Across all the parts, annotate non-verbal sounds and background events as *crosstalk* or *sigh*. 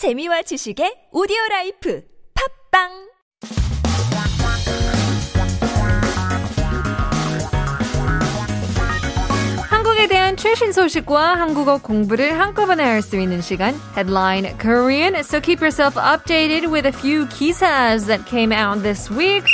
재미와 지식의 오디오 라이프 팟빵 한국에 대한 최신 소식과 한국어 공부를 한꺼번에 할 수 있는 시간 Headline Korean. So keep yourself updated with a few 기사s that came out this week.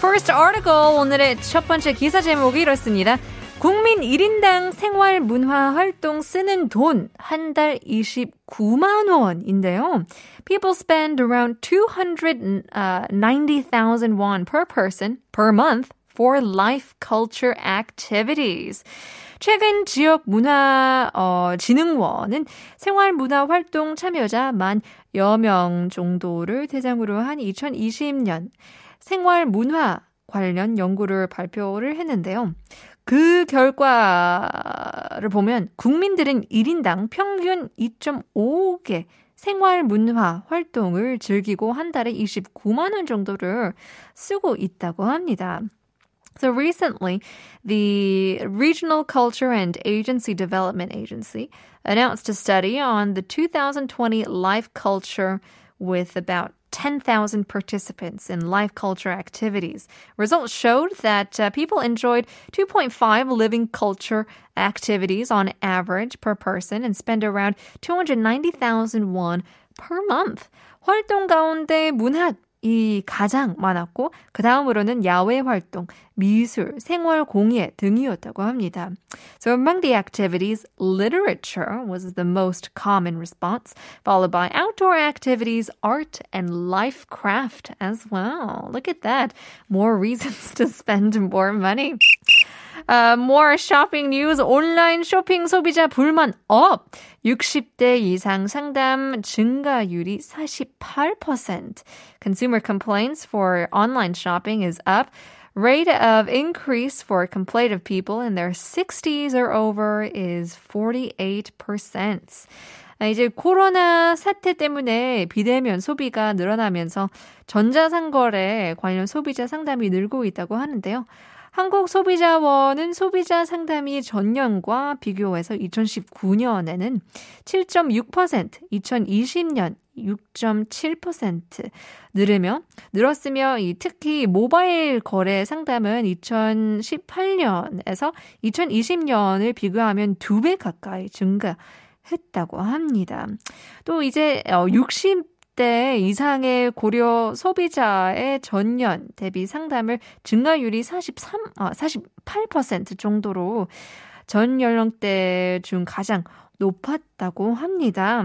First article 오늘의 첫 번째 기사 제목이 이렇습니다. 국민 1인당 생활 문화 활동 쓰는 돈 한 달 29만 원인데요. People spend around 290,000 won per person per month for life culture activities. 최근 지역 문화 어, 진흥원은 생활 문화 활동 참여자 만 여 명 정도를 대상으로 한 2020년 생활 문화 관련 연구를 발표를 했는데요. 그 결과를 보면 국민들은 1인당 평균 2.5개 생활 문화 활동을 즐기고 한 달에 29만 원 정도를 쓰고 있다고 합니다. So recently, the Regional Culture and Agency Development Agency announced a study on the 2020 life culture with about 10,000 participants in life culture activities. Results showed that uh, people enjoyed 2.5 living culture activities on average per person and spend around 290,000 won per month. 활동 가운데 문학 이 가장 많았고 그 다음으로는 야외 활동, 미술, 생활 공예 등이었다고 합니다. So among the activities, literature was the most common response, followed by outdoor activities, art, and life craft as well. Look at that. More reasons *laughs* to spend more money. Uh, more shopping news. 온라인 쇼핑 소비자 불만 업. 60대 이상 상담 증가율이 48%. Consumer complaints for online shopping is up. Rate of increase for complaintive people in their 60s or over is 48%. 이제 코로나 사태 때문에 비대면 소비가 늘어나면서 전자상거래 관련 소비자 상담이 늘고 있다고 하는데요. 한국소비자원은 소비자 상담이 전년과 비교해서 2019년에는 7.6%, 2020년 6.7% 늘으며 늘었으며 이 특히 모바일 거래 상담은 2018년에서 2020년을 비교하면 2배 가까이 증가 했다고 합니다. 또 이제 60 어, 60대 이상의 고려 소비자의 전년 대비 상담을 증가율이 43, 아, 48% 정도로 전 연령대 중 가장 높았다고 합니다.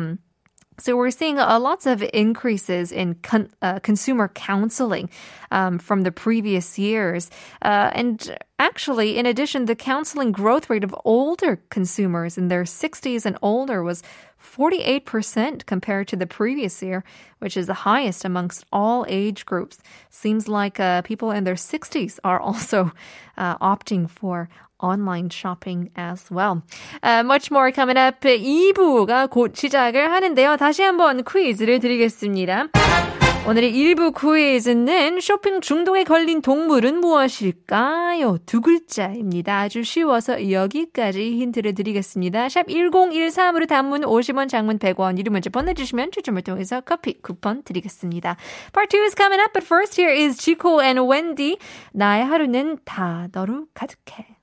So we're seeing a lots of increases in con- uh, consumer counseling um, from the previous years. Uh, and actually, in addition, the counseling growth rate of older consumers in their 60s and older was 48% compared to the previous year, which is the highest amongst all age groups. Seems like uh, people in their 60s are *laughs* also uh, opting for online shopping as well. Uh, much more coming up. 2부가 곧 시작을 하는데요. 다시 한번 퀴즈를 드리겠습니다. 오늘의 1부 퀴즈는 쇼핑 중독에 걸린 동물은 무엇일까요? 두 글자입니다. 아주 쉬워서 여기까지 힌트를 드리겠습니다. 샵 1013으로 단문 50원, 장문 100원, 이름 먼저 보내주시면 추첨을 통해서 커피 쿠폰 드리겠습니다. Part 2 is coming up, but first here is Chico and Wendy. 나의 하루는 다 너로 가득해.